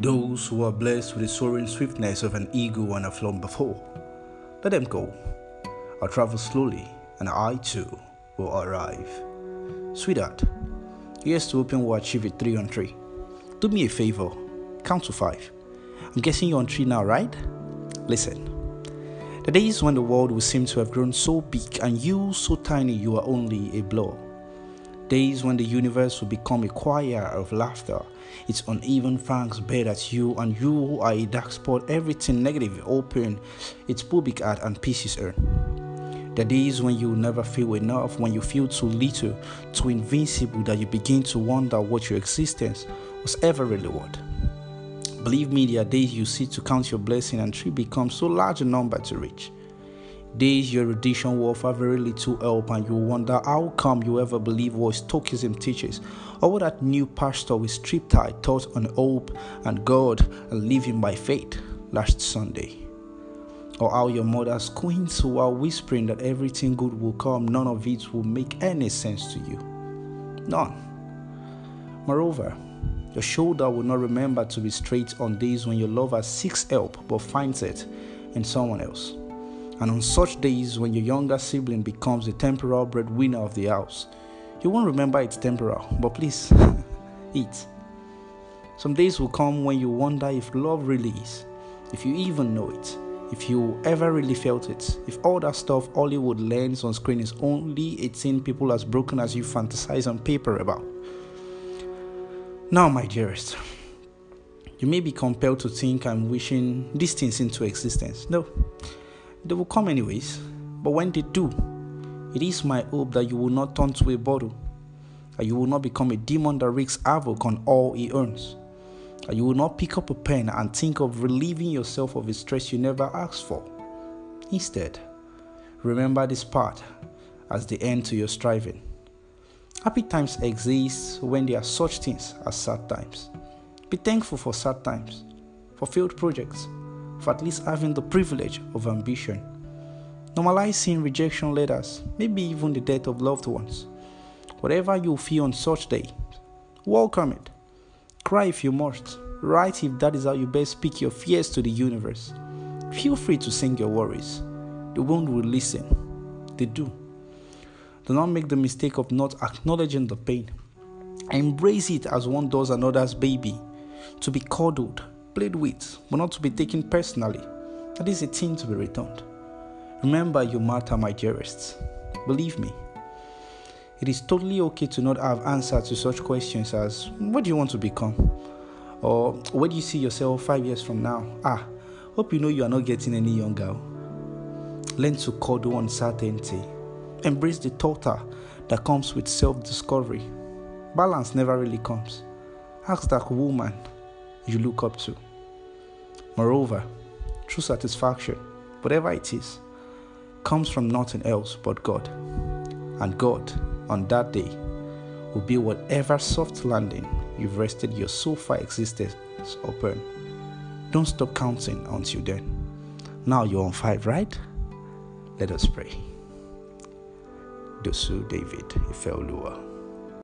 Those who are blessed with the soaring swiftness of an eagle and have flown before, let them go. I'll travel slowly, and I too will arrive. Sweetheart, here's to hoping we'll achieve it three on three. Do me a favor, count to five. I'm guessing you're on three now, right? Listen. The days when the world will seem to have grown so big and you so tiny you are only a blur days when the universe will become a choir of laughter. Its uneven fangs bed at you, and you who are a dark spot, everything negative open, its pubic art and pieces earn. The days when you never feel enough, when you feel too little, too invincible, that you begin to wonder what your existence was ever really worth. Believe me, there are days you sit to count your blessing and tree becomes so large a number to reach. Days your erudition will offer very little help, and you wonder how come you ever believe what Stoicism teaches, or what that new pastor with strip tie taught on hope and God and living by faith last Sunday. Or how your mother's queens who are whispering that everything good will come, none of it will make any sense to you. None. Moreover, your shoulder will not remember to be straight on days when your lover seeks help but finds it in someone else. And on such days when your younger sibling becomes the temporal breadwinner of the house, you won't remember it's temporal, but please eat. Some days will come when you wonder if love really is, if you even know it, if you ever really felt it, if all that stuff Hollywood lands on screen is only 18 people as broken as you fantasize on paper about. Now, my dearest, you may be compelled to think I'm wishing these things into existence. No, they will come anyways, but when they do, it is my hope that you will not turn to a bottle, that you will not become a demon that wreaks havoc on all he earns, that you will not pick up a pen and think of relieving yourself of a stress you never asked for. Instead, remember this part as the end to your striving. Happy times exist when there are such things as sad times. Be thankful for sad times, for failed projects, for at least having the privilege of ambition. Normalize seeing rejection letters, maybe even the death of loved ones. Whatever you feel on such day, welcome it. Cry if you must. Write if that is how you best speak your fears to the universe. Feel free to sing your worries. The world will listen. They do. Do not make the mistake of not acknowledging the pain. Embrace it as one does another's baby. To be cuddled, played with, but not to be taken personally. That is a thing to be returned. Remember, you matter, my dearest. Believe me. It is totally okay to not have answers to such questions as what do you want to become? Or where do you see yourself five years from now? Ah, hope you know you are not getting any younger. Learn to cuddle uncertainty. Embrace the total that comes with self discovery. Balance never really comes. Ask that woman you look up to. Moreover, true satisfaction, whatever it is, comes from nothing else but God. And God, on that day, will be whatever soft landing you've rested your so far existence upon. Don't stop counting until then. Now you're on five, right? Let us pray. Dosu David Ifeolua.